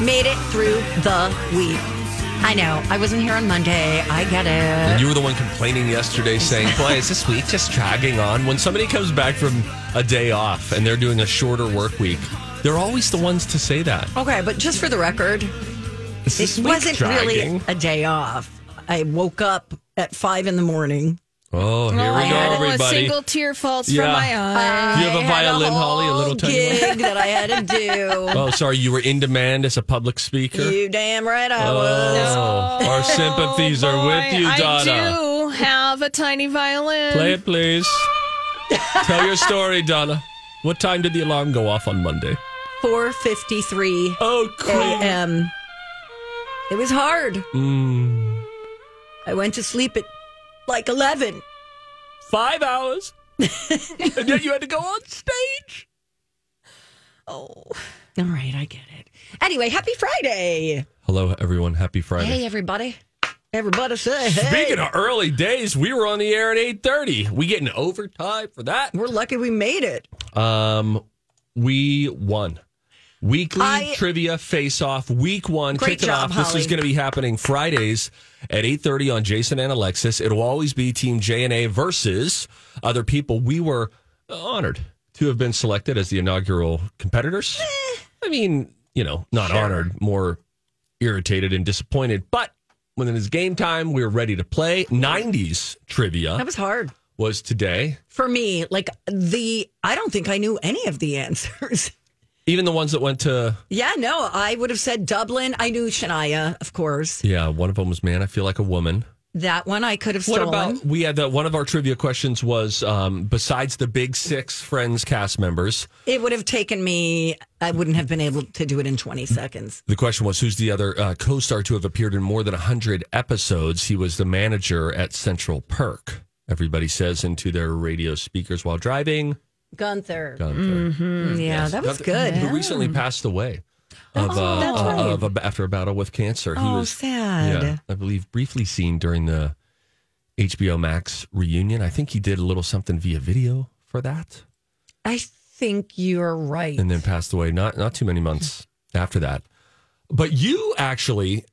Made it through the week. I know. I wasn't here on Monday. I get And it. you were the one complaining yesterday saying, Boy, is this week just dragging on? When somebody comes back from a day off and they're doing a shorter work week, they're always the ones to say that. Okay, but just for the record, this it wasn't dragging? really a day off. I woke up at five in the morning. Oh, here I we go, had a single tear falls Yeah. from my eye. Do you have a I violin, Holly? A little tiny one? that I had to do. Oh, sorry, you were in demand as a public speaker. You damn right I was. Oh, our sympathies are with you, Donna. I do have a tiny violin. Play it, please. Tell your story, Donna. What time did the alarm go off on Monday? 4:53 Oh, a.m. It was hard. Mm, I went to sleep at like 11. five hours. and yet you had to go on stage. Oh. All right, I get it. Anyway, happy Friday. Hello, everyone. Happy Friday. Hey, everybody. Everybody say hey. Speaking of early days, we were on the air at 8.30. We getting overtime for that? We're lucky we made it. Um, we won. Weekly I- trivia face off week one. Great Kicked it job, off. This is going to be happening Fridays at 8.30 on Jason and Alexis. It'll always be Team J&A versus other people. We were honored to have been selected as the inaugural competitors. Eh. I mean, you know, not honored, more irritated and disappointed. But when it is game time, we are ready to play. 90s trivia That was hard was today. for me. Like the, I don't think I knew any of the answers. Even the ones that went to yeah, no, I would have said Dublin. I knew Shania, of course. Yeah, one of them was man. I feel like a woman. That one I could have What about we had the one of our trivia questions was um, besides the big six Friends cast members, it would have taken me. I wouldn't have been able to do it in 20 seconds. the question was who's the other uh, co-star to have appeared in more than hundred episodes? He was the manager at Central Perk. Everybody says into their radio speakers while driving. Gunther. Gunther. Yeah, that was Gunther, good. Who recently passed away of, Oh, uh, that's uh, right. of a, after a battle with cancer. he Oh, was sad. Yeah, I believe briefly seen during the HBO Max reunion. I think he did a little something via video for that, I think you're right. and then passed away not not too many months after that. But you actually,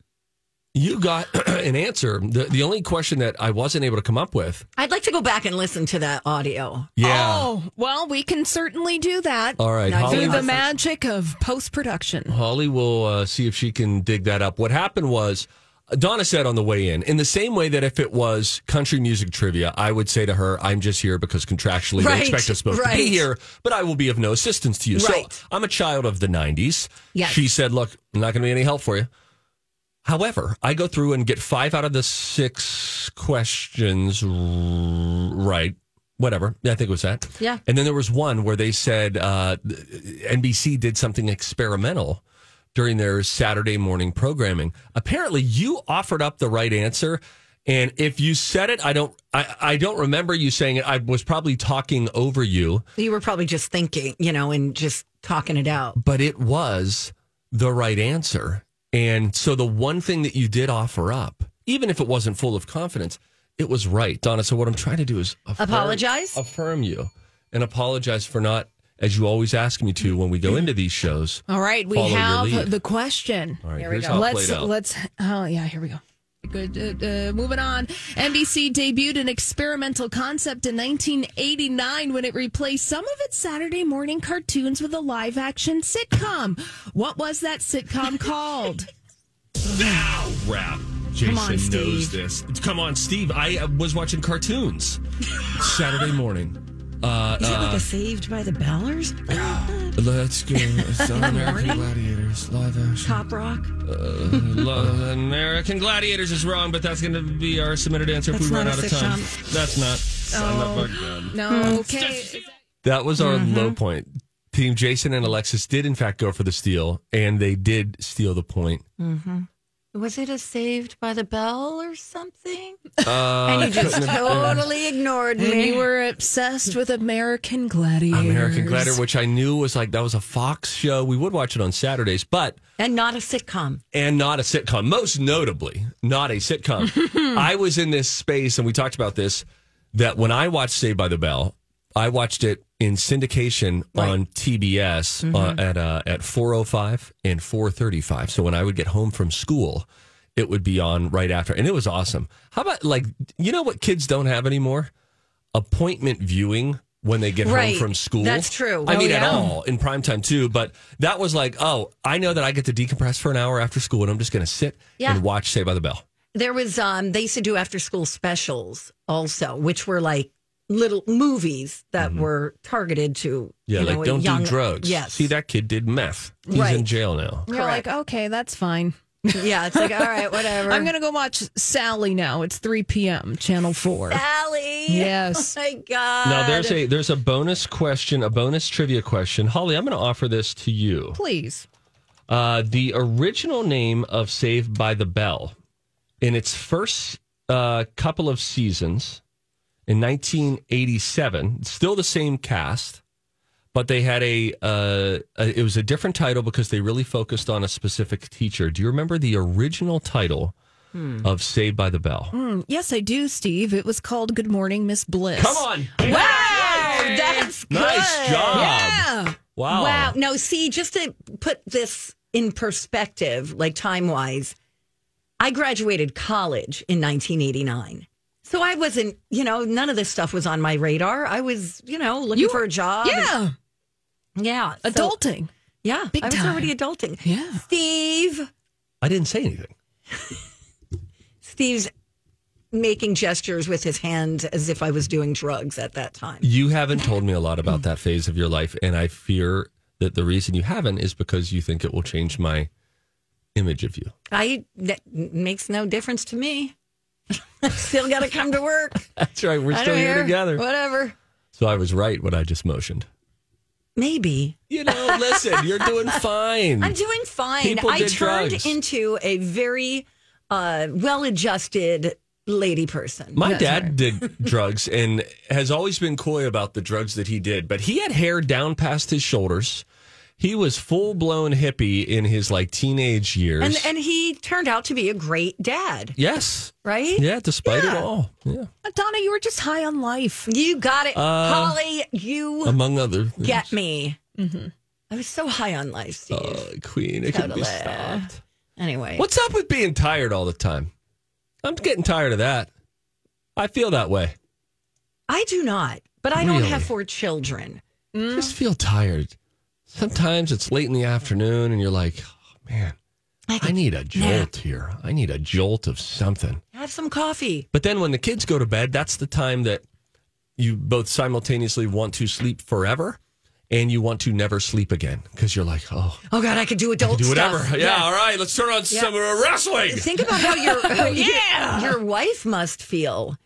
you got an answer. The the only question that I wasn't able to come up with. I'd like to go back and listen to that audio. Yeah. Oh, well, we can certainly do that All right, Now, Holly. through the magic of post production. Holly will uh, see if she can dig that up. What happened was Donna said on the way in, in the same way that if it was country music trivia, I would say to her, I'm just here because contractually Right, they expect us both to be here, but I will be of no assistance to you. Right. So I'm a child of the 90s. Yes. She said, Look, I'm not going to be any help for you. However, I go through and get five out of the six questions right. Whatever. I think it was that. Yeah. And then there was one where they said uh, NBC did something experimental during their Saturday morning programming. Apparently, you offered up the right answer. And if you said it, I don't, I, I don't remember you saying it. I was probably talking over you, You were probably just thinking, you know, and just talking it out. but it was the right answer. And so the one thing that you did offer up, even if it wasn't full of confidence, it was right, Donna. So what I'm trying to do is affirm, Apologize? affirm you, and apologize for not, as you always ask me to when we go into these shows. All right, we have the question. All right, Here we here's go. how it let's played out. let's oh yeah here we go good uh, uh, moving on nbc debuted an experimental concept in 1989 when it replaced some of its saturday morning cartoons with a live action sitcom what was that sitcom called Now, rap. Jason on, knows Steve. this. Come on, Steve. I uh, was watching cartoons Saturday morning. Uh, Is it like uh, a Saved by the Bellers? let's go. It's American Gladiators live action. Top Rock? Lo- American Gladiators is wrong, but that's going to be our submitted answer if That's we run not out a of time. sitcom. That's not. Son of a gun. no okay That was our low point. Team Jason and Alexis did, in fact, go for the steal, and they did steal the point. Was it a Saved by the Bell or something? Uh, and you just totally ignored And me. you were obsessed with American Gladiators. American Gladiator, which I knew was like that was a Fox show. We would watch it on Saturdays, but and not a sitcom. and not a sitcom. Most notably, not a sitcom. I was in this space, and we talked about this. That when I watched Saved by the Bell, I watched it in syndication on TBS uh, at uh, at four oh five and four thirty five. So when I would get home from school, it would be on right after, and it was awesome. How about like you know what kids don't have anymore? Appointment viewing when they get Right. home from school. That's true. I Oh, mean, at all in prime time too. But that was like, oh, I know that I get to decompress for an hour after school, and I'm just going to sit Yeah. and watch Say by the Bell. There was um they used to do after school specials also, which were like little movies that were targeted to Mm-hmm. Yeah, you like know, don't young, do drugs. Yes. See, that kid did meth. He's Right. in jail now. You're like, okay, that's fine. yeah, it's like all right, whatever. I'm going to go watch Sally now. It's 3 p.m., Channel 4. Sally. Yes. Oh my god. Now there's a there's a bonus question, a bonus trivia question. Holly, I'm going to offer this to you. Please. Uh, the original name of Saved by the Bell, in its first uh, couple of seasons, in 1987, still the same cast, but they had a, uh, a it was a different title because they really focused on a specific teacher. Do you remember the original title of Saved by the Bell? Hmm, Yes, I do, Steve. It was called Good Morning, Miss Bliss. Come on, Wow, that's good. nice job! Yeah. Wow, Wow. No, see, just to put this in perspective, like time wise, I graduated college in 1989. So I wasn't, you know, none of this stuff was on my radar. I was, you know, looking You- for a job. Yeah. Yeah. So- Adulting. yeah. Big I was time. already adulting. Yeah. Steve. I didn't say anything. Steve's making gestures with his hand as if I was doing drugs at that time. You haven't told me a lot about that phase of your life, and I fear that the reason you haven't is because you think it will change my image of you. I that makes no difference to me. Still got to come to work. That's right. We're I still here together. Whatever. So I was right when I just motioned. Maybe. You know, listen, you're doing fine. I'm doing fine. People I did turned drugs. into a very uh, well adjusted lady person. My That's dad right. did drugs and has always been coy about the drugs that he did, but he had hair down past his shoulders. He was full blown hippie in his like teenage years. and and he turned out to be a great dad, yes. right? Yeah, despite it all. Yeah. Uh, Donna, you were just high on life. You got it, Uh, Holly. You Among other things. get me. I was so high on life, Steve. Oh, Queen, it can be stopped. anyway, What's up with being tired all the time? I'm getting tired of that. I feel that way. I do not, but I don't have four children. Just feel tired. Sometimes it's late in the afternoon and you're like, oh, man, I need a jolt here. I need a jolt of something. Have some coffee. But then when the kids go to bed, that's the time that you both simultaneously want to sleep forever and you want to never sleep again because you're like, oh, Oh God, I could do adult do whatever. stuff. Yeah, all right, let's turn on some uh, wrestling. Think about how your how your, your wife must feel.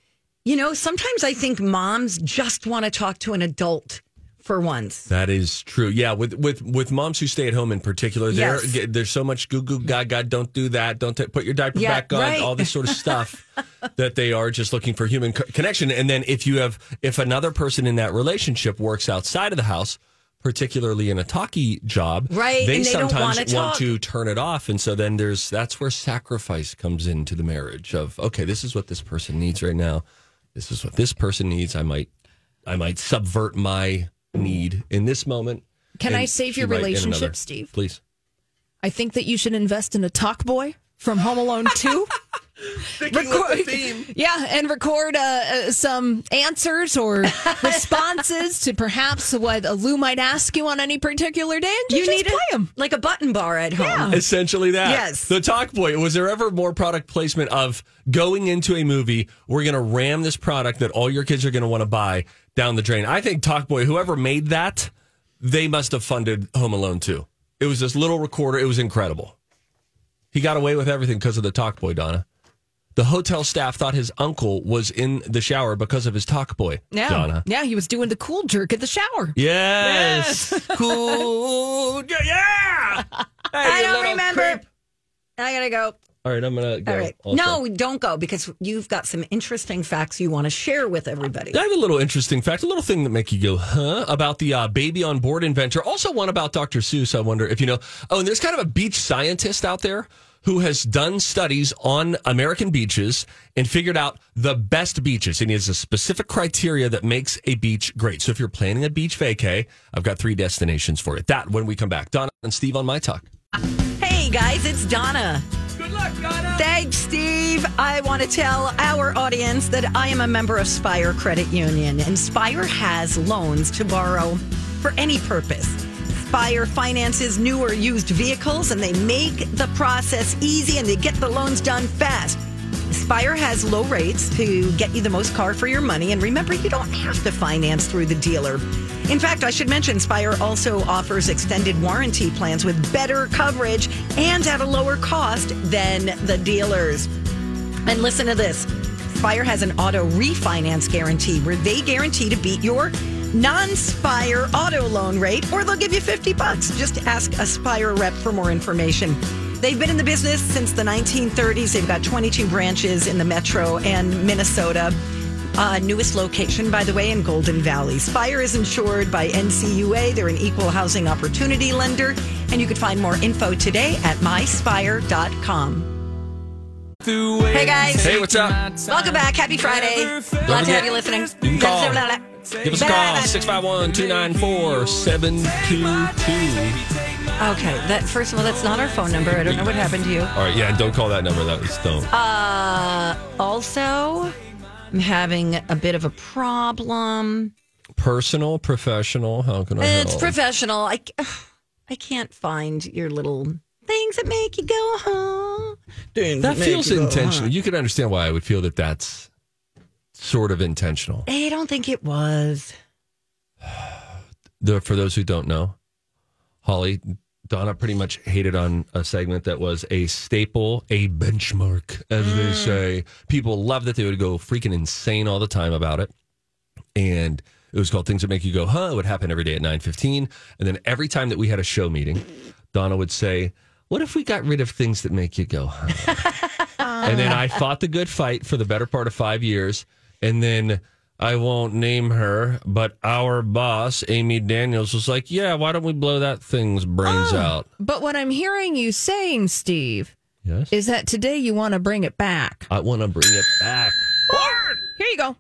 You know, sometimes I think moms just want to talk to an adult for once. That is true. Yeah, with with with moms who stay at home in particular, there Yes. there's so much goo goo god god. Don't do that. Don't ta- put your diaper Yeah, back on. right. All this sort of stuff that they are just looking for human co- connection. And then if you have if another person in that relationship works outside of the house, particularly in a talkie job, Right, They they sometimes want to turn it off, and so then there's that's where sacrifice comes into the marriage. Of okay, this is what this person needs right now. This is what this person needs. I might I might subvert my need in this moment. Can I save your relationship, another. Steve? Please. I think that you should invest in a talk boy from Home Alone 2. Record- Yeah, and record uh, uh, some answers or responses to perhaps what a Lou might ask you on any particular day. And you, You just need play a, them. like a button bar at home. Essentially that. Yes. The talk boy. Was there ever more product placement of going into a movie, we're going to ram this product that all your kids are going to want to buy down the drain? I think Talk Boy, whoever made that, they must have funded Home Alone too. It was this little recorder. It was incredible. He got away with everything because of the Talk Boy, Donna. the hotel staff thought his uncle was in the shower because of his talk boy. Yeah. Donna. Yeah, he was doing the cool jerk at the shower. Yes. cool. Yeah. yeah. Hey, I don't remember. creep. I gotta go. All right, I'm gonna go. All right. also. No, don't go because you've got some interesting facts you want to share with everybody. I have a little interesting fact, a little thing that make you go, huh? About the uh, baby on board inventor. Also, one about Dr. Seuss. I wonder if you know. Oh, and there's kind of a beach scientist out there who has done studies on American beaches and figured out the best beaches. And he has a specific criteria that makes a beach great. So if you're planning a beach vacay, I've got three destinations for it. That when we come back. Donna and Steve on my talk. Hey guys, it's Donna. Good luck, Donna. Thanks, Steve. I want to tell our audience that I am a member of Spire Credit Union, and Spire has loans to borrow for any purpose. Spire finances new or used vehicles, and they make the process easy and they get the loans done fast. Spire has low rates to get you the most car for your money. And remember, you don't have to finance through the dealer. In fact, I should mention Spire also offers extended warranty plans with better coverage and at a lower cost than the dealers. And listen to this Spire has an auto refinance guarantee where they guarantee to beat your non Spire auto loan rate, or they'll give you 50 bucks. Just ask a Spire rep for more information. They've been in the business since the 1930s. They've got 22 branches in the metro and Minnesota. Uh, newest location, by the way, in Golden Valley. Spire is insured by NCUA. They're an equal housing opportunity lender. And you can find more info today at myspire.com. Hey guys. Hey, what's up? Welcome back. Happy Friday. Glad to have you listening. You can call. Give us a call, 651 294 7222. Okay, that first of all, that's not our phone number. I don't know what happened to you. All right, yeah, don't call that number. That was don't. Uh, also, I'm having a bit of a problem. Personal, professional, how can I help? It's professional. I, I can't find your little things that make you go, huh? Things that make feels you intentional. huh? You can understand why I would feel that that's sort of intentional. I don't think it was. The, for those who don't know, Holly, Donna pretty much hated on a segment that was a staple, a benchmark, as Mm. they say. People loved it. They would go freaking insane all the time about it. And it was called Things That Make You Go, huh? It would happen every day at 9.15. And then every time that we had a show meeting, Donna would say, what if we got rid of things that make you go, huh? and then I fought the good fight for the better part of five years. And then I won't name her, but our boss, Amy Daniels, was like, yeah, why don't we blow that thing's brains ah, out? But what I'm hearing you saying, Steve, Yes. is that today you want to bring it back. I want to bring it back. Here you go.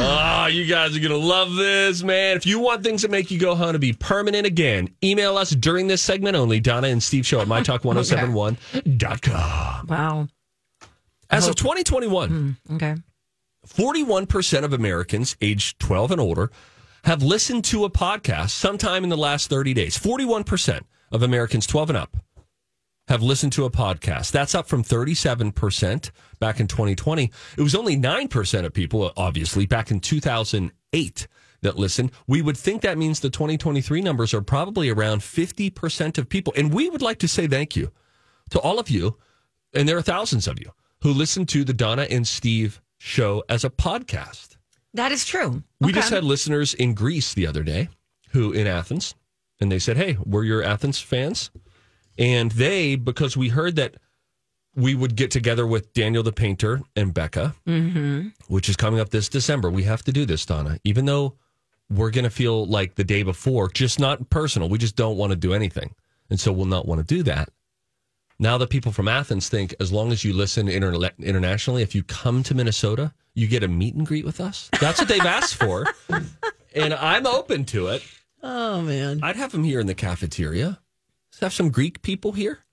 Oh, you guys are going to love this, man. If you want things that make you go home to be permanent again, email us during this segment only, Donna and Steve Show at mytalk1071.com. Wow. As of 2021, hmm, Okay. 41% of Americans aged 12 and older have listened to a podcast sometime in the last 30 days. 41% of Americans 12 and up have listened to a podcast. That's up from 37% back in 2020. It was only 9% of people, obviously, back in 2008 that listened. We would think that means the 2023 numbers are probably around 50% of people. And we would like to say thank you to all of you, and there are thousands of you, who listen to the Donna and Steve show as a podcast. That is true. We Okay. just had listeners in Greece the other day who in Athens, and they said, Hey, we're your Athens fans. And they, because we heard that we would get together with Daniel the painter and Becca, mm-hmm. which is coming up this December. We have to do this, Donna, even though we're going to feel like the day before, just not personal. We just don't want to do anything. And so we'll not want to do that. Now the people from Athens think as long as you listen inter- internationally, if you come to Minnesota, you get a meet and greet with us. That's what they've asked for. And I'm open to it. Oh, man. I'd have them here in the cafeteria. Let's have some Greek people here.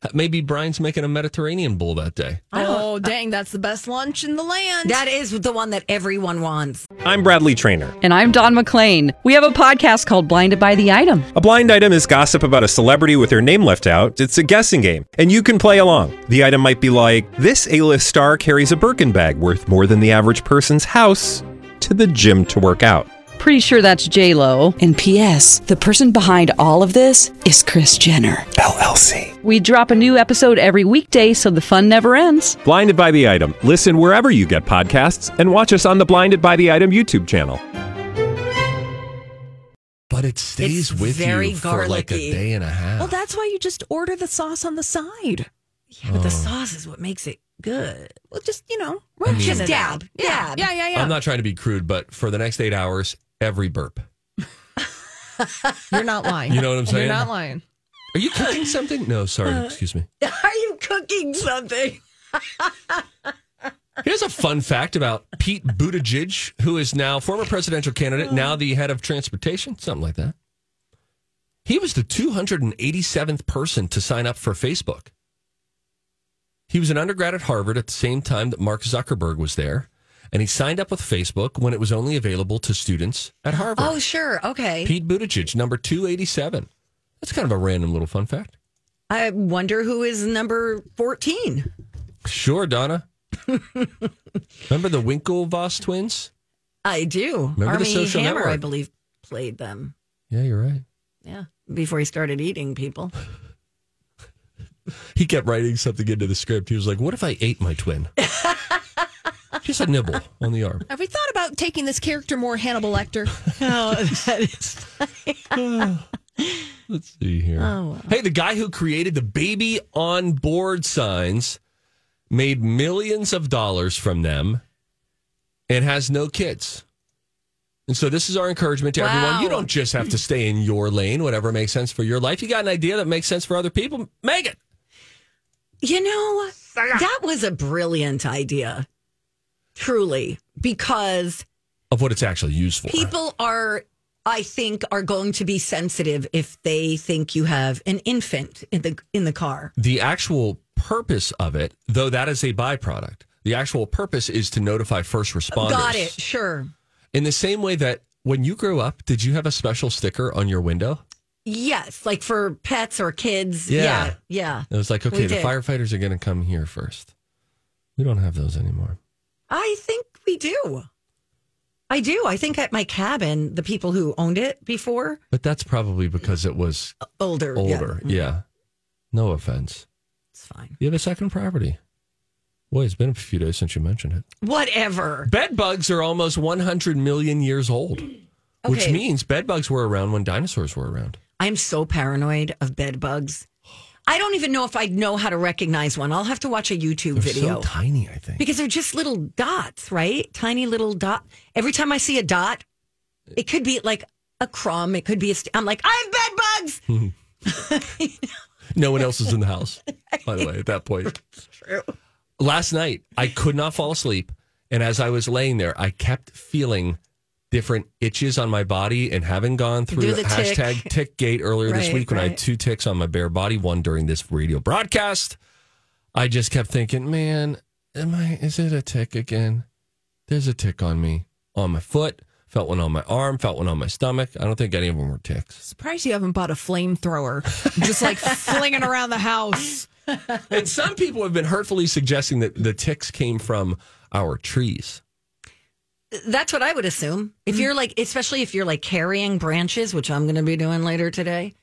Uh, maybe Brian's making a Mediterranean bowl that day. Oh, dang, that's the best lunch in the land. That is the one that everyone wants. I'm Bradley Trainer. And I'm Don McClain. We have a podcast called Blinded by the Item. A blind item is gossip about a celebrity with their name left out. It's a guessing game, and you can play along. The item might be like this: A-list star carries a Birkin bag worth more than the average person's house to the gym to work out. Pretty sure that's J Lo. And P.S. The person behind all of this is Kris Jenner. LLC. We drop a new episode every weekday, so the fun never ends. Blinded by the item. Listen wherever you get podcasts, and watch us on the Blinded by the Item YouTube channel. But it stays It's with very you for like a day and a half. Well, that's why you just order the sauce on the side. Yeah, but the oh. sauce is what makes it good. Well, just you know, mean- ration Just it dab. Yeah, dab. yeah, yeah, yeah. I'm not trying to be crude, but for the next eight hours, every burp. You're not lying. You know what I'm saying? You're not lying. Are you cooking something? No, sorry. Uh, excuse me. Are you cooking something? Here's a fun fact about Pete Buttigieg, who is now former presidential candidate, now the head of transportation, something like that. He was the 287th person to sign up for Facebook. He was an undergrad at Harvard at the same time that Mark Zuckerberg was there, and he signed up with Facebook when it was only available to students at Harvard. Oh, sure. Okay. Pete Buttigieg, number 287. That's kind of a random little fun fact. I wonder who is number 14. Sure, Donna. Remember the Winklevoss twins? I do. Remember the Social Hammer, I believe, played them. Yeah, you're right. Yeah. Before he started eating people. He kept writing something into the script. He was like, What if I ate my twin? Just a nibble on the arm. Have we thought about taking this character more Hannibal Lecter? Oh, that is. Let's see here. Oh, hey, the guy who created the baby on board signs made millions of dollars from them and has no kids. And so this is our encouragement to everyone. You don't just have to stay in your lane, whatever makes sense for your life. You got an idea that makes sense for other people, make it. You know, that was a brilliant idea. Truly. Because Of what it's actually used for. people are, I think, are going to be sensitive if they think you have an infant in the in the car. the actual purpose of it, though that is a byproduct, the actual purpose is to notify first responders. Got it. Sure. In the same way that when you grew up, did you have a special sticker on your window? Yes, like for pets or kids. Yeah. Yeah. Yeah. It was like, okay, We the did. firefighters are going to come here first. We don't have those anymore. I think we do. I do. I think at my cabin, the people who owned it before, But that's probably because it was older. yeah. older. Mm-hmm. Yeah. No offense. It's fine. You have a second property. Boy, it's been a few days since you mentioned it. Whatever. Bed bugs are almost 100 million years old, which means bed bugs were around when dinosaurs were around. I'm so paranoid of bed bugs. I don't even know if I'd know how to recognize one. I'll have to watch a YouTube They're video so tiny, I think. because they're just little dots, right? Tiny little dot. Every time I see a dot, it could be like a crumb. It could be a. St- I'm like, I have bed bugs. No one else is in the house, by the way, at that point. True. Last night, I could not fall asleep. And as I was laying there, I kept feeling different itches on my body. And having gone through the hashtag tick gate earlier this week when I had two ticks on my bare body, one during this radio broadcast, I just kept thinking, man, am I, is it a tick again? There's a tick on me, on my foot, felt one on my arm, felt one on my stomach. I don't think any of them were ticks. Surprised you haven't bought a flamethrower. Just like flinging around the house. And some people have been hurtfully suggesting that the ticks came from our trees. That's what I would assume. If you're like, especially if you're like carrying branches, which I'm going to be doing later today,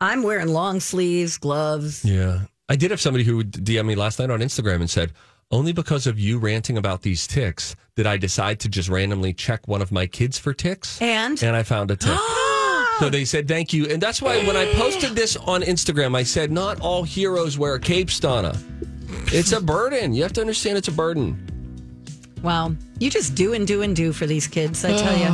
I'm wearing long sleeves, gloves. Yeah. I did have somebody who DM me last night on Instagram and said, only because of you ranting about these ticks did I decide to just randomly check one of my kids for ticks. And And I found a tick. so they said thank you. And that's why when I posted this on Instagram, I said, not all heroes wear capes, Donna. It's a burden. You have to understand it's a burden. Wow, you just do and do and do for these kids. I tell you,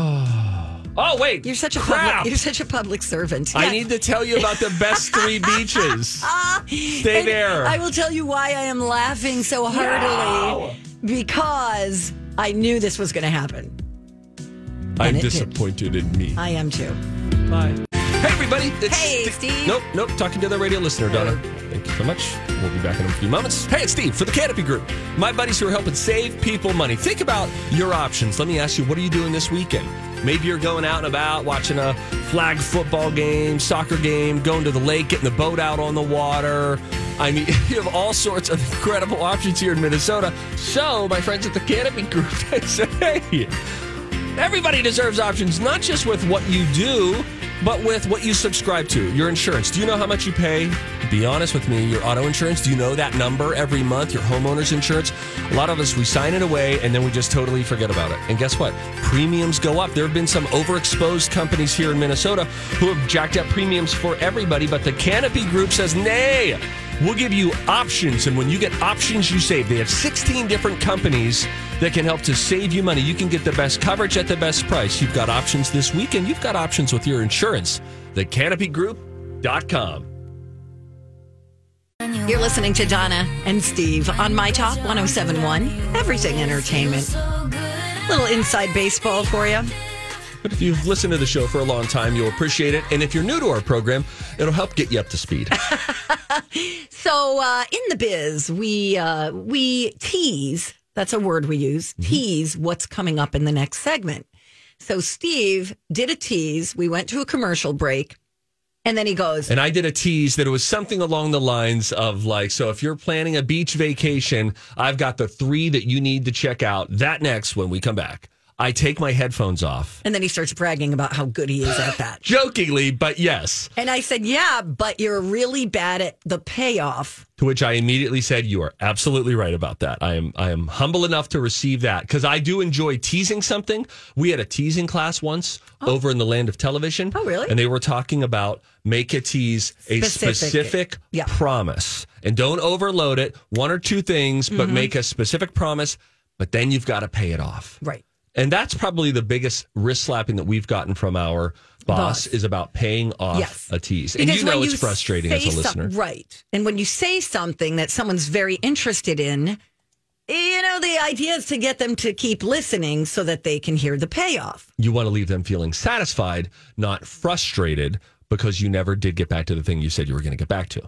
Oh, wait. you're such a crap. public, you're such a public servant. I Yeah. need to tell you about the best three beaches. Ah. Stay And there. I will tell you why I am laughing so heartily because I knew this was going to happen. I'm it did. disappointed in me. I am too. Bye. Hey, everybody. It's Hey, Sti- Steve. Nope, nope. Talking to the radio listener, Donna. Thank you so much. We'll be back in a few moments. Hey, it's Steve for the Canopy Group. My buddies who are helping save people money. Think about your options. Let me ask you, what are you doing this weekend? Maybe you're going out and about, watching a flag football game, soccer game, going to the lake, getting the boat out on the water. I mean, you have all sorts of incredible options here in Minnesota. So, my friends at the Canopy Group, they say, hey, Everybody deserves options, not just with what you do, but with what you subscribe to. Your insurance. Do you know how much you pay? Be honest with me. Your auto insurance. Do you know that number every month? Your homeowner's insurance. A lot of us we sign it away and then we just totally forget about it. And guess what? Premiums go up. There have been some overexposed companies here in Minnesota who have jacked up premiums for everybody, but the Canopy Group says nay. We'll give you options, and when you get options, you save. They have 16 different companies that can help to save you money. You can get the best coverage at the best price. You've got options this week, and you've got options with your insurance. TheCanopyGroup.com. You're listening to Donna and Steve on My Talk 1071, Everything Entertainment. Little inside baseball for you. But if you've listened to the show for a long time, you'll appreciate it. And if you're new to our program, it'll help get you up to speed. So uh, in the biz, we uh, we tease. That's a word we use. Mm-hmm. Tease what's coming up in the next segment. So Steve did a tease. We went to a commercial break, and then he goes, And I did a tease that it was something along the lines of like, so if you're planning a beach vacation, I've got the three that you need to check out. That next when we come back. I take my headphones off. and then he starts bragging about how good he is at that. Jokingly, but yes. And I said, "Yeah, but you're really bad at the payoff." To which I immediately said, "You are absolutely right about that. I am I am humble enough to receive that because I do enjoy teasing something. We had a teasing class once over in the land of television. Oh, really? And they were talking about make a tease a Specific. specific Yeah. promise and don't overload it. One or two things, Mm-hmm. but make a specific promise. But then you've got to pay it off. Right. And that's probably the biggest wrist slapping that we've gotten from our boss, Boss. is about paying off Yes. a tease. And you know when it's frustrating as a listener. some- right? And when you say something that someone's very interested in, you know, the idea is to get them to keep listening so that they can hear the payoff. you want to leave them feeling satisfied, not frustrated because you never did get back to the thing you said you were going to get back to.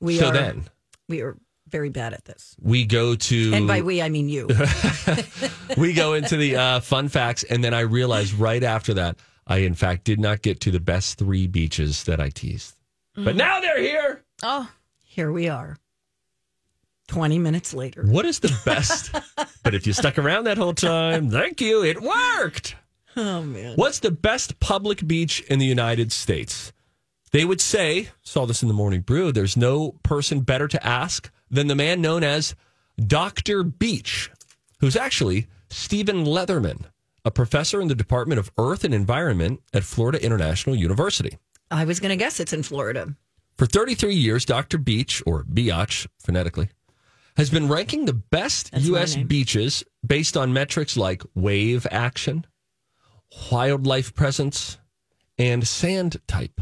We so are then we are very bad at this, we go to and by we I mean you. we go into the uh, fun facts, and then I realized right after that I in fact did not get to the best three beaches that I teased. But now they're here. Oh, Here we are, twenty minutes later. What is the best? but if you stuck around that whole time, thank you. It worked. Oh man, What's the best public beach in the United States? They would say, saw this in the morning brew, there's no person better to ask than the man known as Dr. Beach, who's actually Stephen Leatherman, a professor in the Department of Earth and Environment at Florida International University. I was going to guess it's in Florida. For 33 years, Dr. Beach, or Biatch phonetically, has been ranking the best That's U.S. beaches based on metrics like wave action, wildlife presence, and sand type.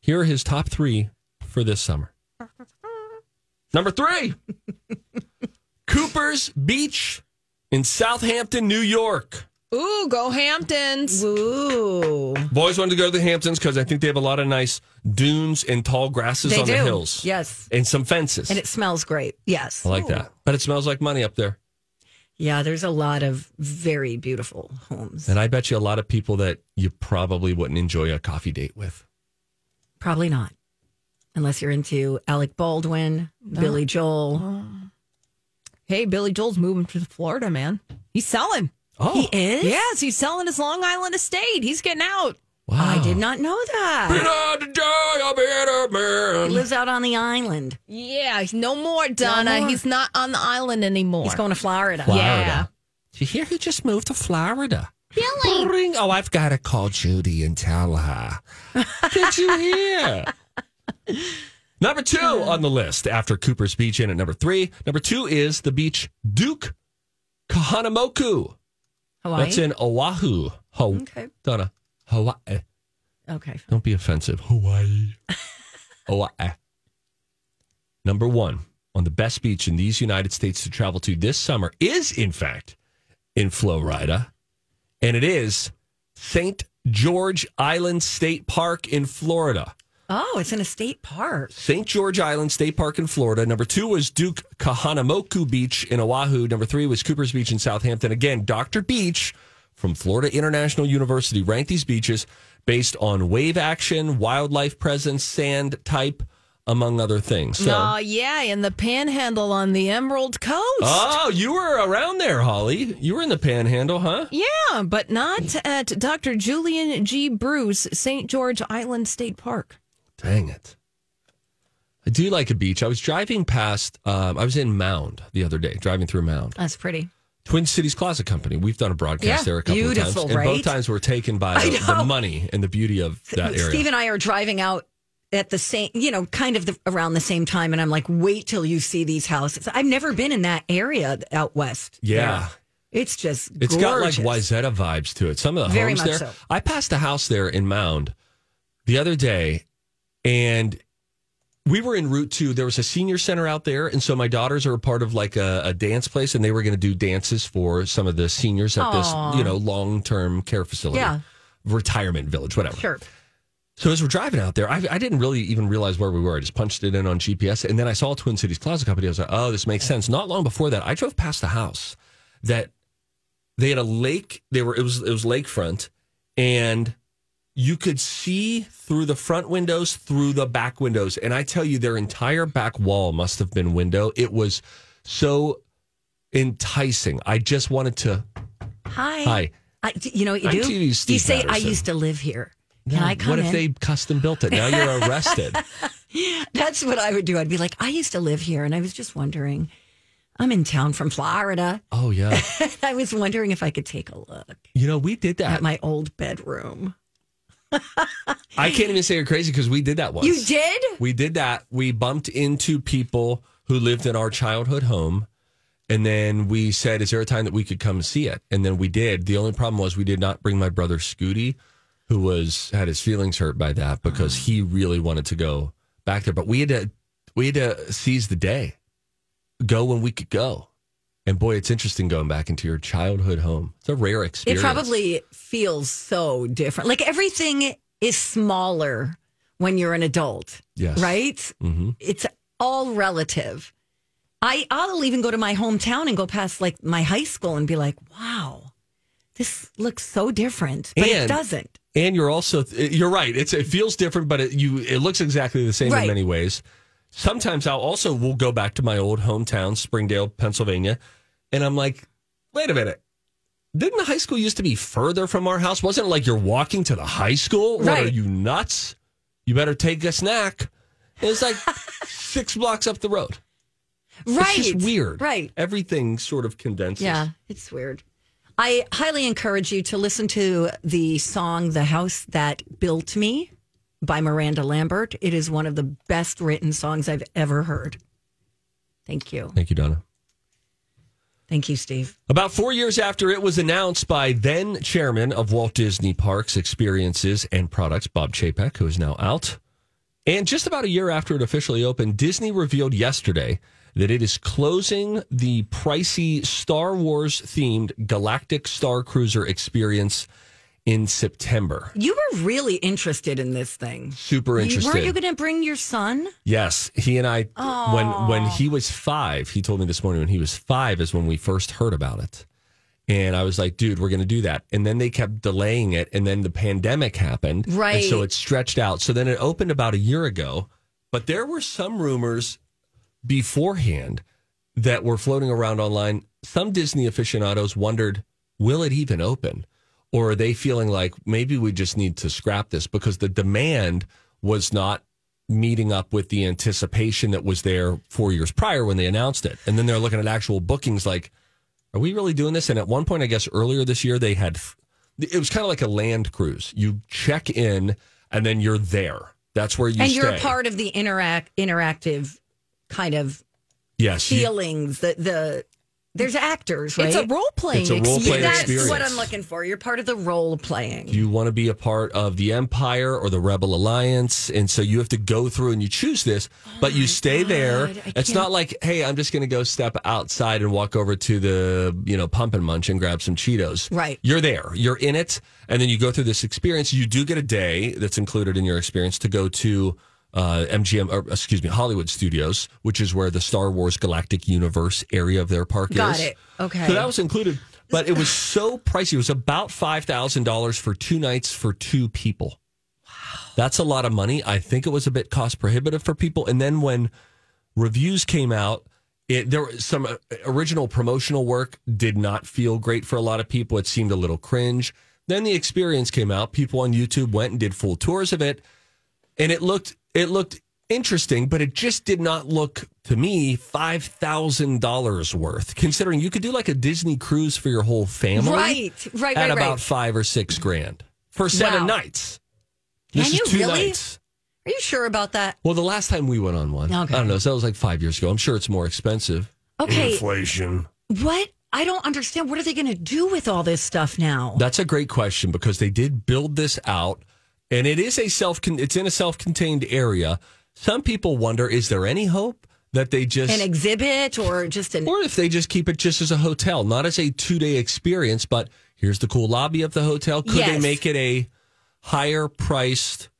Here are his top three for this summer. Number three, Cooper's Beach in Southampton, New York. ooh, go Hamptons. Ooh, I've always wanted to go to the Hamptons because I think they have a lot of nice dunes and tall grasses They on the do. hills. Yes. And some fences. and it smells great. Yes, I like that. But it smells like money up there. Yeah, there's a lot of very beautiful homes. And I bet you a lot of people that you probably wouldn't enjoy a coffee date with. Probably not, unless you're into Alec Baldwin, Billy Joel. Oh. Hey, Billy Joel's moving to Florida, man. He's selling. Oh, He is. Yes, he's selling his Long Island estate. He's getting out. wow. I did not know that. Not to die, I'll be a man. He lives out on the island. Yeah, he's no more, Donna. more. He's not on the island anymore. He's going to Florida. Florida. Yeah. Did you hear he just moved to Florida? Really? Oh, I've got to call Judy and tell her. Did you hear? Number two on the list after Cooper's Beach in at number three. Number two is the beach Duke Kahanamoku. Hawaii. That's in Oahu. Ho- Okay. Donna. Hawaii. Okay. Don't be offensive. Hawaii. Hawaii. Number one on the best beach in these United States to travel to this summer is, in fact, in Florida. And it is St. George Island State Park in Florida. Oh, it's in a state park. St. George Island State Park in Florida. Number two was Duke Kahanamoku Beach in Oahu. Number three was Cooper's Beach in Southampton. Again, Dr. Beach from Florida International University ranked these beaches based on wave action, wildlife presence, sand type, among other things. So, Oh, yeah, in the panhandle on the Emerald Coast. oh, you were around there, Holly. You were in the Panhandle, huh? Yeah, but not at Dr. Julian G. Bruce, St. George Island State Park. Dang it. I do like a beach. I was driving past. Um, I was in Mound the other day, driving through Mound. That's pretty. Twin Cities Closet Company. We've done a broadcast Yeah, there a couple beautiful, of times, and both times we were taken by the, the money and the beauty of that area. Steve and I are driving out at the same, you know, kind of the, around the same time, and I'm like, wait till you see these houses. I've never been in that area out west. Yeah. there. it's just It's got like gorgeous. Wayzata vibes to it. Some of the Very homes much there. so. I passed a house there in Mound the other day, and we were en route to. There was a senior center out there, and so my daughters are a part of like a, a dance place, and they were going to do dances for some of the seniors at this, you know, long term care facility, Yeah. retirement village, whatever. Sure. So as we're driving out there, I, I didn't really even realize where we were. I just punched it in on GPS, and then I saw Twin Cities Closet Company. I was like, "Oh, this makes sense." Not long before that, I drove past the house that they had a lake. They were it was it was lakefront, and you could see through the front windows, through the back windows, and I tell you, their entire back wall must have been window. It was so enticing. I just wanted to. Hi. Hi. I, you know what you do? You say, I used to live here. Can I come what if in? they custom built it? Now you're arrested. That's what I would do. I'd be like, I used to live here, and I was just wondering. I'm in town from Florida. oh yeah. I was wondering if I could take a look You know, we did that. at my old bedroom. I can't even say you're crazy because we did that once. You did? We did that. We bumped into people who lived in our childhood home. And then we said, Is there a time that we could come see it? And then we did. The only problem was we did not bring my brother Scooty, who was had his feelings hurt by that because he really wanted to go back there. But we had to we had to seize the day. Go when we could go. And boy, it's interesting going back into your childhood home. It's a rare experience. It probably feels so different. Like everything is smaller when you're an adult. Yes. Right? hmm It's all relative. I, I'll even go to my hometown and go past like my high school and be like, wow, this looks so different. But it doesn't. And you're also you're right. It's it feels different, but it, you it looks exactly the same Right. in many ways. Sometimes I'll also will go back to my old hometown, Springdale, Pennsylvania, and I'm like, wait a minute. Didn't the high school used to be further from our house? Wasn't it like you're walking to the high school? What are you nuts? You better take a snack. And it's like six blocks up the road. Right. It's just weird. Right. Everything sort of condenses. Yeah, it's weird. I highly encourage you to listen to the song The House That Built Me by Miranda Lambert. It is one of the best written songs I've ever heard. Thank you. Thank you, Donna. Thank you, Steve. About four years after it was announced by then chairman of Walt Disney Parks Experiences and Products, Bob Chapek, who is now out, and just about a year after it officially opened, Disney revealed yesterday that it is closing the pricey Star Wars themed Galactic Star Cruiser experience in September. You were really interested in this thing. Super interested. Weren't you going to bring your son? Yes, he and I when when he was five, he told me this morning when he was five is when we first heard about it, and I was like, "Dude, we're going to do that." And then they kept delaying it, and then the pandemic happened, Right. And so it stretched out. So then it opened about a year ago, but there were some rumors beforehand that were floating around online. Some Disney aficionados wondered, "Will it even open?" Or are they feeling like maybe we just need to scrap this because the demand was not meeting up with the anticipation that was there four years prior when they announced it. And then they're looking at actual bookings like, are we really doing this? And at one point, I guess earlier this year, they had, it was kind of like a land cruise. You check in and then you're there. That's where you and stay. you're a part of the interact interactive kind of yes, you- feelings. The the there's actors, right? It's a role playing It's a role-playing experience. That's experience. what I'm looking for. You're part of the role playing. you want to be a part of the Empire or the Rebel Alliance. And so you have to go through and you choose this, oh but you stay there. Oh I It's can't- not like, hey, I'm just going to go step outside and walk over to the, you know, pump and munch and grab some Cheetos. Right. You're there. You're in it. And then you go through this experience. You do get a day that's included in your experience to go to uh, MGM, or excuse me, Hollywood Studios, which is where the Star Wars Galactic Universe area of their park Got is. Got it. Okay. So that was included, but it was so pricey. It was about five thousand dollars for two nights for two people. Wow. That's a lot of money. I think it was a bit cost prohibitive for people. And then when reviews came out, it, there was some uh, original promotional work did not feel great for a lot of people. It seemed a little cringe. Then the experience came out. People on YouTube went and did full tours of it, and it looked it looked interesting, but it just did not look to me five thousand dollars worth. Considering you could do like a Disney cruise for your whole family, Right, right, at right, about right. five or six grand for seven Wow. nights. This Can is you two really? nights. Are you sure about that? Well, the last time we went on one, Okay. I don't know. So that was like five years ago. I'm sure it's more expensive. Okay. Inflation. What? I don't understand. What are they going to do with all this stuff now? That's a great question because they did build this out, and it is a self. It's in a self-contained area. Some people wonder: is there any hope that they just, An exhibit or just an. or if they just keep it just as a hotel, not as a two-day experience, but here's the cool lobby of the hotel. Could they make it a higher priced?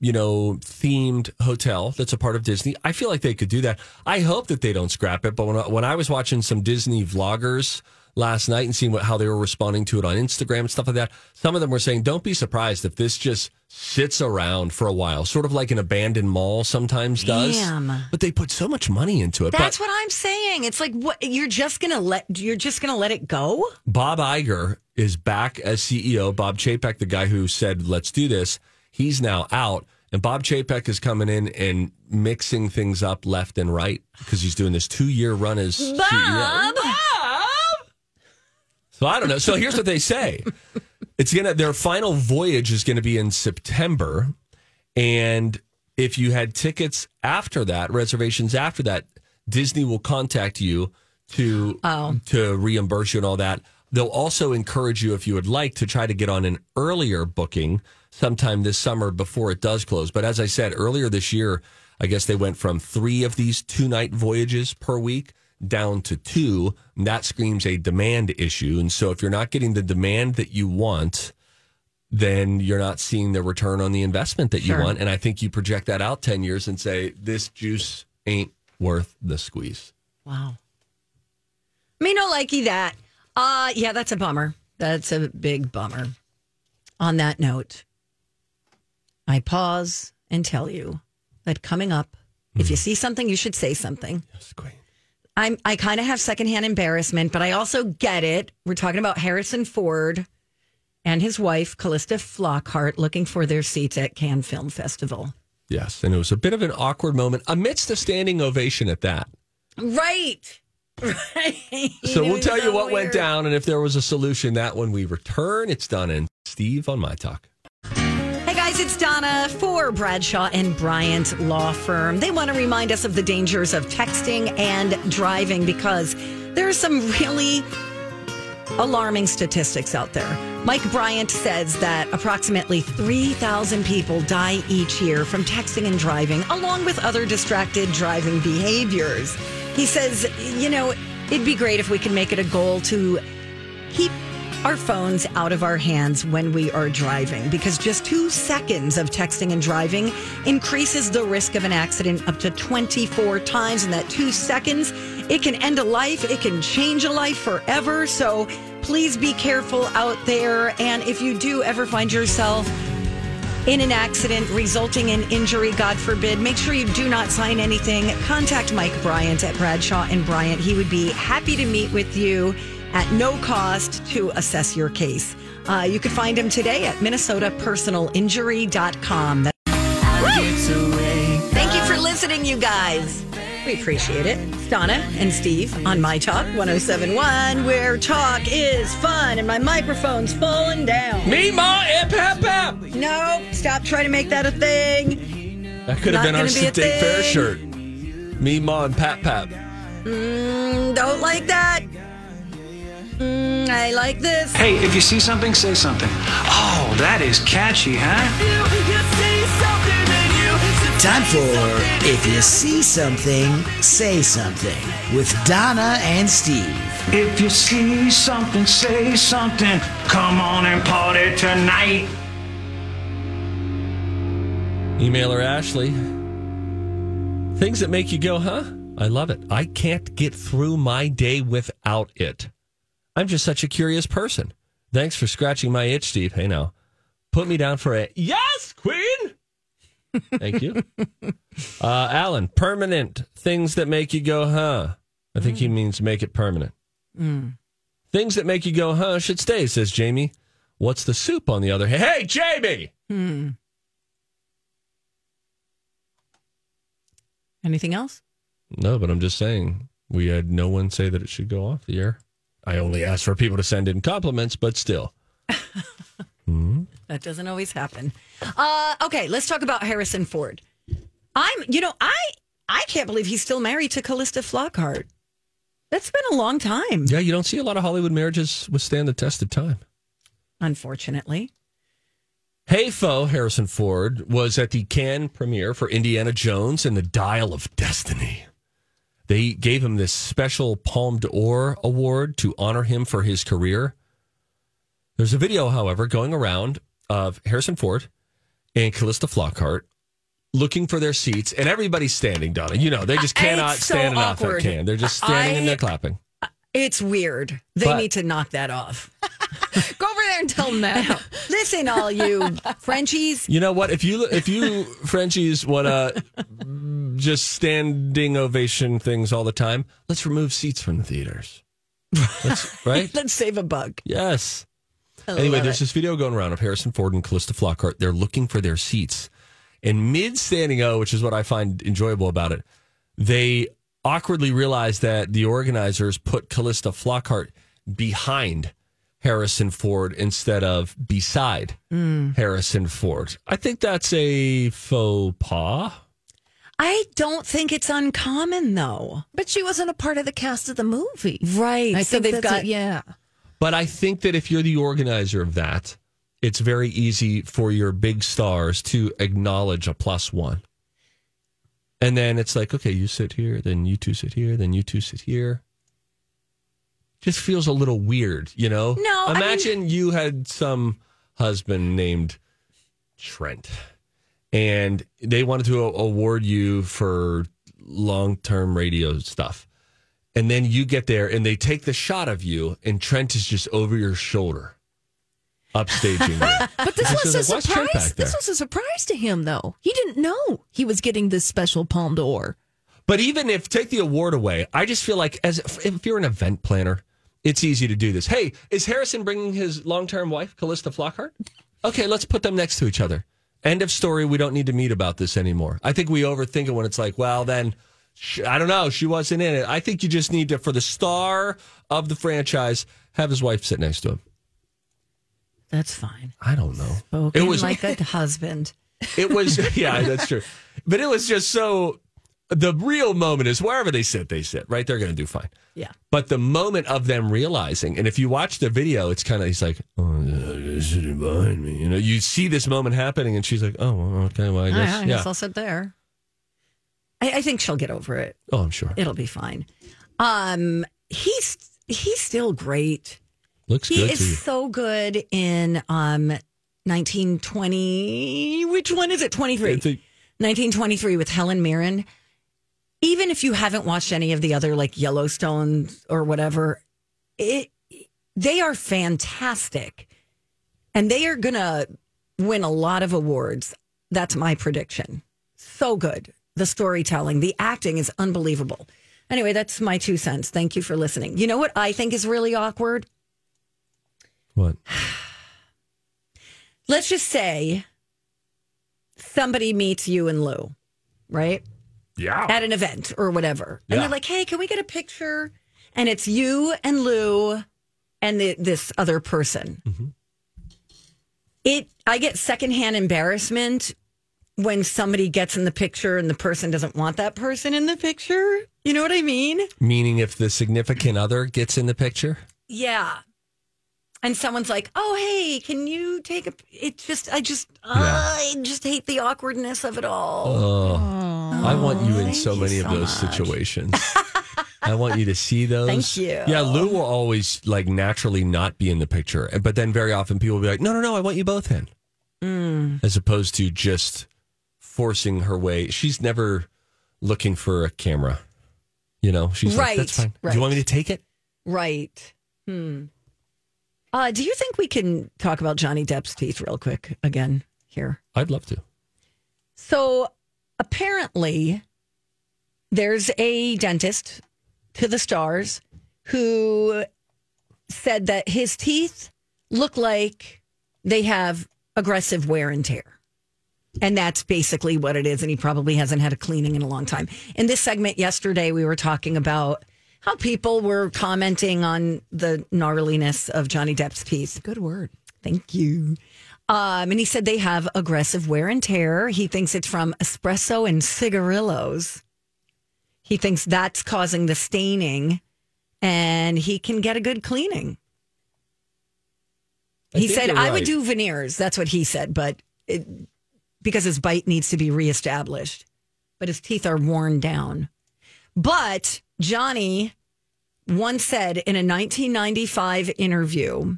You know, themed hotel that's a part of Disney. I feel like they could do that. I hope that they don't scrap it. But when I, when I was watching some Disney vloggers last night and seeing what, how they were responding to it on Instagram and stuff like that, some of them were saying, "Don't be surprised if this just sits around for a while, sort of like an abandoned mall sometimes does." Damn. But they put so much money into it. That's but what I'm saying. It's like what you're just gonna let you're just gonna let it go. Bob Iger is back as CEO. Bob Chapek, the guy who said, "Let's do this," he's now out. And Bob Chapek is coming in and mixing things up left and right because he's doing this two year run as CEO. So I don't know. So here's what they say. It's gonna their final voyage is gonna be in September. And if you had tickets after that, reservations after that, Disney will contact you to oh. to reimburse you and all that. They'll also encourage you if you would like to try to get on an earlier booking sometime this summer before it does close. But as I said earlier this year, I guess they went from three of these two night voyages per week down to two. And that screams a demand issue. And so if you're not getting the demand that you want, then you're not seeing the return on the investment that you want. And I think you project that out 10 years and say, this juice ain't worth the squeeze. Wow. Me no likey that. Uh yeah, that's a bummer. That's a big bummer. On that note, I pause and tell you that coming up, if you see something, you should say something. Yes, queen. I'm I kind of have secondhand embarrassment, but I also get it. We're talking about Harrison Ford and his wife, Calista Flockhart, looking for their seats at Cannes Film Festival. Yes. And it was a bit of an awkward moment amidst a standing ovation at that. Right. Right. So we'll tell you so what went down and if there was a solution that when we return. It's done. And Steve on my talk. Guys, it's Donna for Bradshaw and Bryant Law Firm. They want to remind us of the dangers of texting and driving because there are some really alarming statistics out there. Mike Bryant says that approximately 3,000 people die each year from texting and driving, along with other distracted driving behaviors. He says, you know, it'd be great if we could make it a goal to keep our phones out of our hands when we are driving because just two seconds of texting and driving increases the risk of an accident up to 24 times. In that two seconds, it can end a life, it can change a life forever. So please be careful out there. And if you do ever find yourself in an accident resulting in injury, God forbid, make sure you do not sign anything. Contact Mike Bryant at Bradshaw and Bryant. He would be happy to meet with you at no cost to assess your case. Uh, you can find him today at minnesotapersonalinjury.com. That- Thank you for listening, you guys. We appreciate it. It's Donna and Steve on My Talk 1071, where talk is fun and my microphone's falling down. Me, Ma, and Pap Pap. No, stop trying to make that a thing. That could have Not been our be State Fair shirt. Me, Ma, and Pap Pap. Mm, don't like that. Mm, I like this. Hey, if you see something, say something. Oh, that is catchy, huh? Time for If You See Something, Say Something with Donna and Steve. If you see something, say something. Come on and party tonight. Emailer Ashley. Things that make you go, huh? I love it. I can't get through my day without it. I'm just such a curious person. Thanks for scratching my itch, Steve. Hey, now, put me down for a yes, Queen. Thank you. Uh, Alan, permanent things that make you go, huh? I think he means make it permanent. Mm. Things that make you go, huh, should stay, says Jamie. What's the soup on the other hand? Hey, Jamie! Hmm. Anything else? No, but I'm just saying we had no one say that it should go off the air. I only ask for people to send in compliments, but still. That doesn't always happen. Uh, okay, let's talk about Harrison Ford. I'm, you know, I I can't believe he's still married to Calista Flockhart. That's been a long time, Yeah, you don't see a lot of Hollywood marriages withstand the test of time. unfortunately. Hey, Fo, Harrison Ford was at the Cannes premiere for Indiana Jones and the Dial of Destiny. They gave him this special Palme d'Or award to honor him for his career. There's a video, however, going around of Harrison Ford and Calista Flockhart looking for their seats, and everybody's standing, Donna. You know, they just cannot so stand enough awkward. Cannes. They're just standing and they're clapping. Uh, it's weird. They But- need to knock that off. Go there and tell them that. Listen, all you Frenchies. You know what? If you if you Frenchies want to just standing ovation things all the time, let's remove seats from the theaters. Let's, right? Let's save a buck. Yes. I Anyway, there's it. this video going around of Harrison Ford and Calista Flockhart. They're looking for their seats. And mid standing O, which is what I find enjoyable about it, they awkwardly realize that the organizers put Calista Flockhart behind Harrison Ford instead of beside Mm. Harrison Ford. I think that's a faux pas. I don't think it's uncommon though. But she wasn't a part of the cast of the movie. Right. I so think they've got it, yeah. But I think that if you're the organizer of that, it's very easy for your big stars to acknowledge a plus one. And then it's like, okay, you sit here, then you two sit here, then you two sit here. Just feels a little weird, you know? No, I mean- Imagine you had some husband named Trent and they wanted to award you for long term radio stuff. And then you get there and they take the shot of you, and Trent is just over your shoulder, upstaging you. But this It's was a like, surprise. This was a surprise to him, though. He didn't know he was getting this special Palme d'Or. But even if take the award away, I just feel like as if you're an event planner, it's easy to do this. Hey, is Harrison bringing his long term wife, Calista Flockhart? Okay, let's put them next to each other. End of story. We don't need to meet about this anymore. I think we overthink it when it's like, well, then I don't know. She wasn't in it. I think you just need to, for the star of the franchise, have his wife sit next to him. That's fine. I don't know. Spoken it was like a husband. It was, yeah, that's true. But it was just so. The real moment is wherever they sit, they sit, right? They're going to do fine. Yeah. But the moment of them realizing, and if you watch the video, it's kind of, he's like, oh, yeah, sitting behind me. You know, you see this moment happening, and she's like, oh, okay, well, I guess, I, I yeah. guess I'll sit there. I, I think she'll get over it. oh, I'm sure. It'll be fine. Um, he's he's still great. Looks He good is to you. so good in um 1920. Which one is it? 23. 1923 with Helen Mirren. Even if you haven't watched any of the other like Yellowstone or whatever, it they are fantastic. And they are going to win a lot of awards. That's my prediction. So good. The storytelling, the acting is unbelievable. Anyway, that's my two cents. Thank you for listening. You know what I think is really awkward? What? Let's just say somebody meets you and Lou, right? Yeah. At an event or whatever. And Yeah. they're like, hey, can we get a picture? And it's you and Lou and the, this other person. Mm-hmm. It I get secondhand embarrassment when somebody gets in the picture and the person doesn't want that person in the picture. You know what I mean? Meaning if the significant other gets in the picture? Yeah. And someone's like, "Oh, hey, can you take a?" It just, I just, Yeah. I just hate the awkwardness of it all. Oh, I want you in thank so you many of so those much. situations. I want you to see those. Thank you. Yeah, Lou will always like naturally not be in the picture, but then very often people will be like, "No, no, no, I want you both in," Mm. as opposed to just forcing her way. She's never looking for a camera. You know, she's Right, like, "That's fine. Do you want me to take it?" Right. Uh, do you think we can talk about Johnny Depp's teeth real quick again here? I'd love to. So apparently, there's a dentist to the stars who said that his teeth look like they have aggressive wear and tear. And that's basically what it is. And he probably hasn't had a cleaning in a long time. In this segment yesterday, we were talking about how people were commenting on the gnarliness of Johnny Depp's teeth. Good word. Thank you. Um, and he said they have aggressive wear and tear. He thinks it's from espresso and cigarillos. He thinks that's causing the staining, and he can get a good cleaning. I he said, you're I would do veneers. That's what he said, but it, because his bite needs to be reestablished, but his teeth are worn down. But Johnny once said in a 1995 interview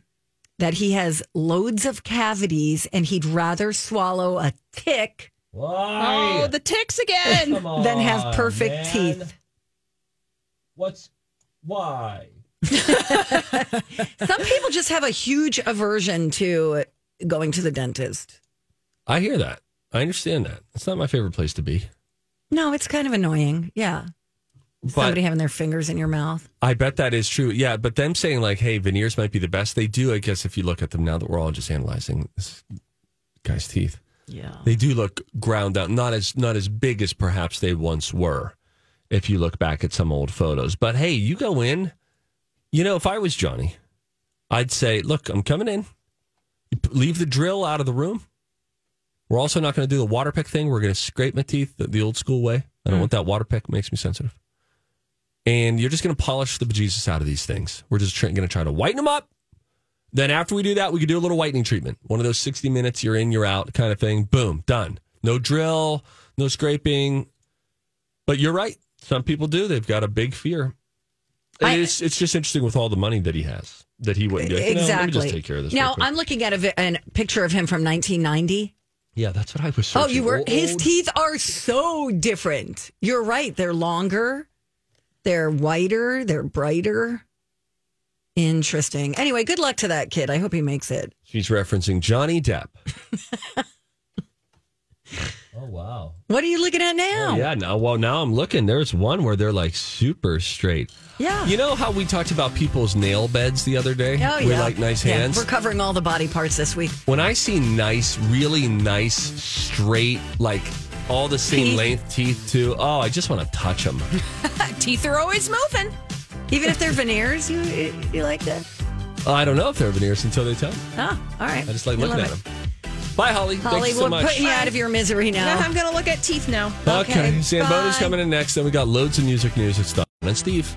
that he has loads of cavities and he'd rather swallow a tick Why? Oh, the ticks again. than have perfect teeth. What's why? Some people just have a huge aversion to going to the dentist. I hear that. I understand that. It's not my favorite place to be. No, it's kind of annoying. Yeah. But Somebody having their fingers in your mouth. I bet that is true. Yeah, but them saying like, "Hey, veneers might be the best." They do, I guess, if you look at them now that we're all just analyzing this guy's teeth. Yeah. They do look ground out, not as not as big as perhaps they once were. If you look back at some old photos, but hey, you go in. You know, if I was Johnny, I'd say, "Look, I'm coming in. Leave the drill out of the room. We're also not going to do the water pick thing. We're going to scrape my teeth the, the old school way. I don't hmm. want that water pick; makes me sensitive. And you're just going to polish the bejesus out of these things. We're just going to try to whiten them up. Then after we do that, we could do a little whitening treatment. One of those 60 minutes, you're in, you're out kind of thing. Boom, done. No drill, no scraping. But you're right. Some people do. They've got a big fear. I- it's, it's just interesting with all the money that he has that he wouldn't do. Know, exactly. me just take care of this. Now. I'm looking at a, vi- a picture of him from 1990. yeah, that's what I was. Oh, you were. Old- His teeth are so different. You're right. They're longer. They're whiter. They're brighter. Interesting. Anyway, good luck to that kid. I hope he makes it. She's referencing Johnny Depp. oh wow. What are you looking at now? Oh, yeah. Now, well, now I'm looking. There's one where they're like super straight. Yeah. You know how we talked about people's nail beds the other day? Oh, With yeah. like nice Yeah, hands. we're covering all the body parts this week. when I see nice, really nice, straight, like all the same Teeth. length teeth too. Oh, I just want to touch them. Teeth are always moving. Even if they're veneers, you you like that? I don't know if they're veneers until they tell me. Oh, all right. I just like You looking at it. them. Bye, Holly. Holly, Thank you so we're much. putting you out of your misery now. I'm going to look at teeth now. Okay, Okay, Zambota's bye. coming in next. Then we got loads of music news. It's Don and Steve.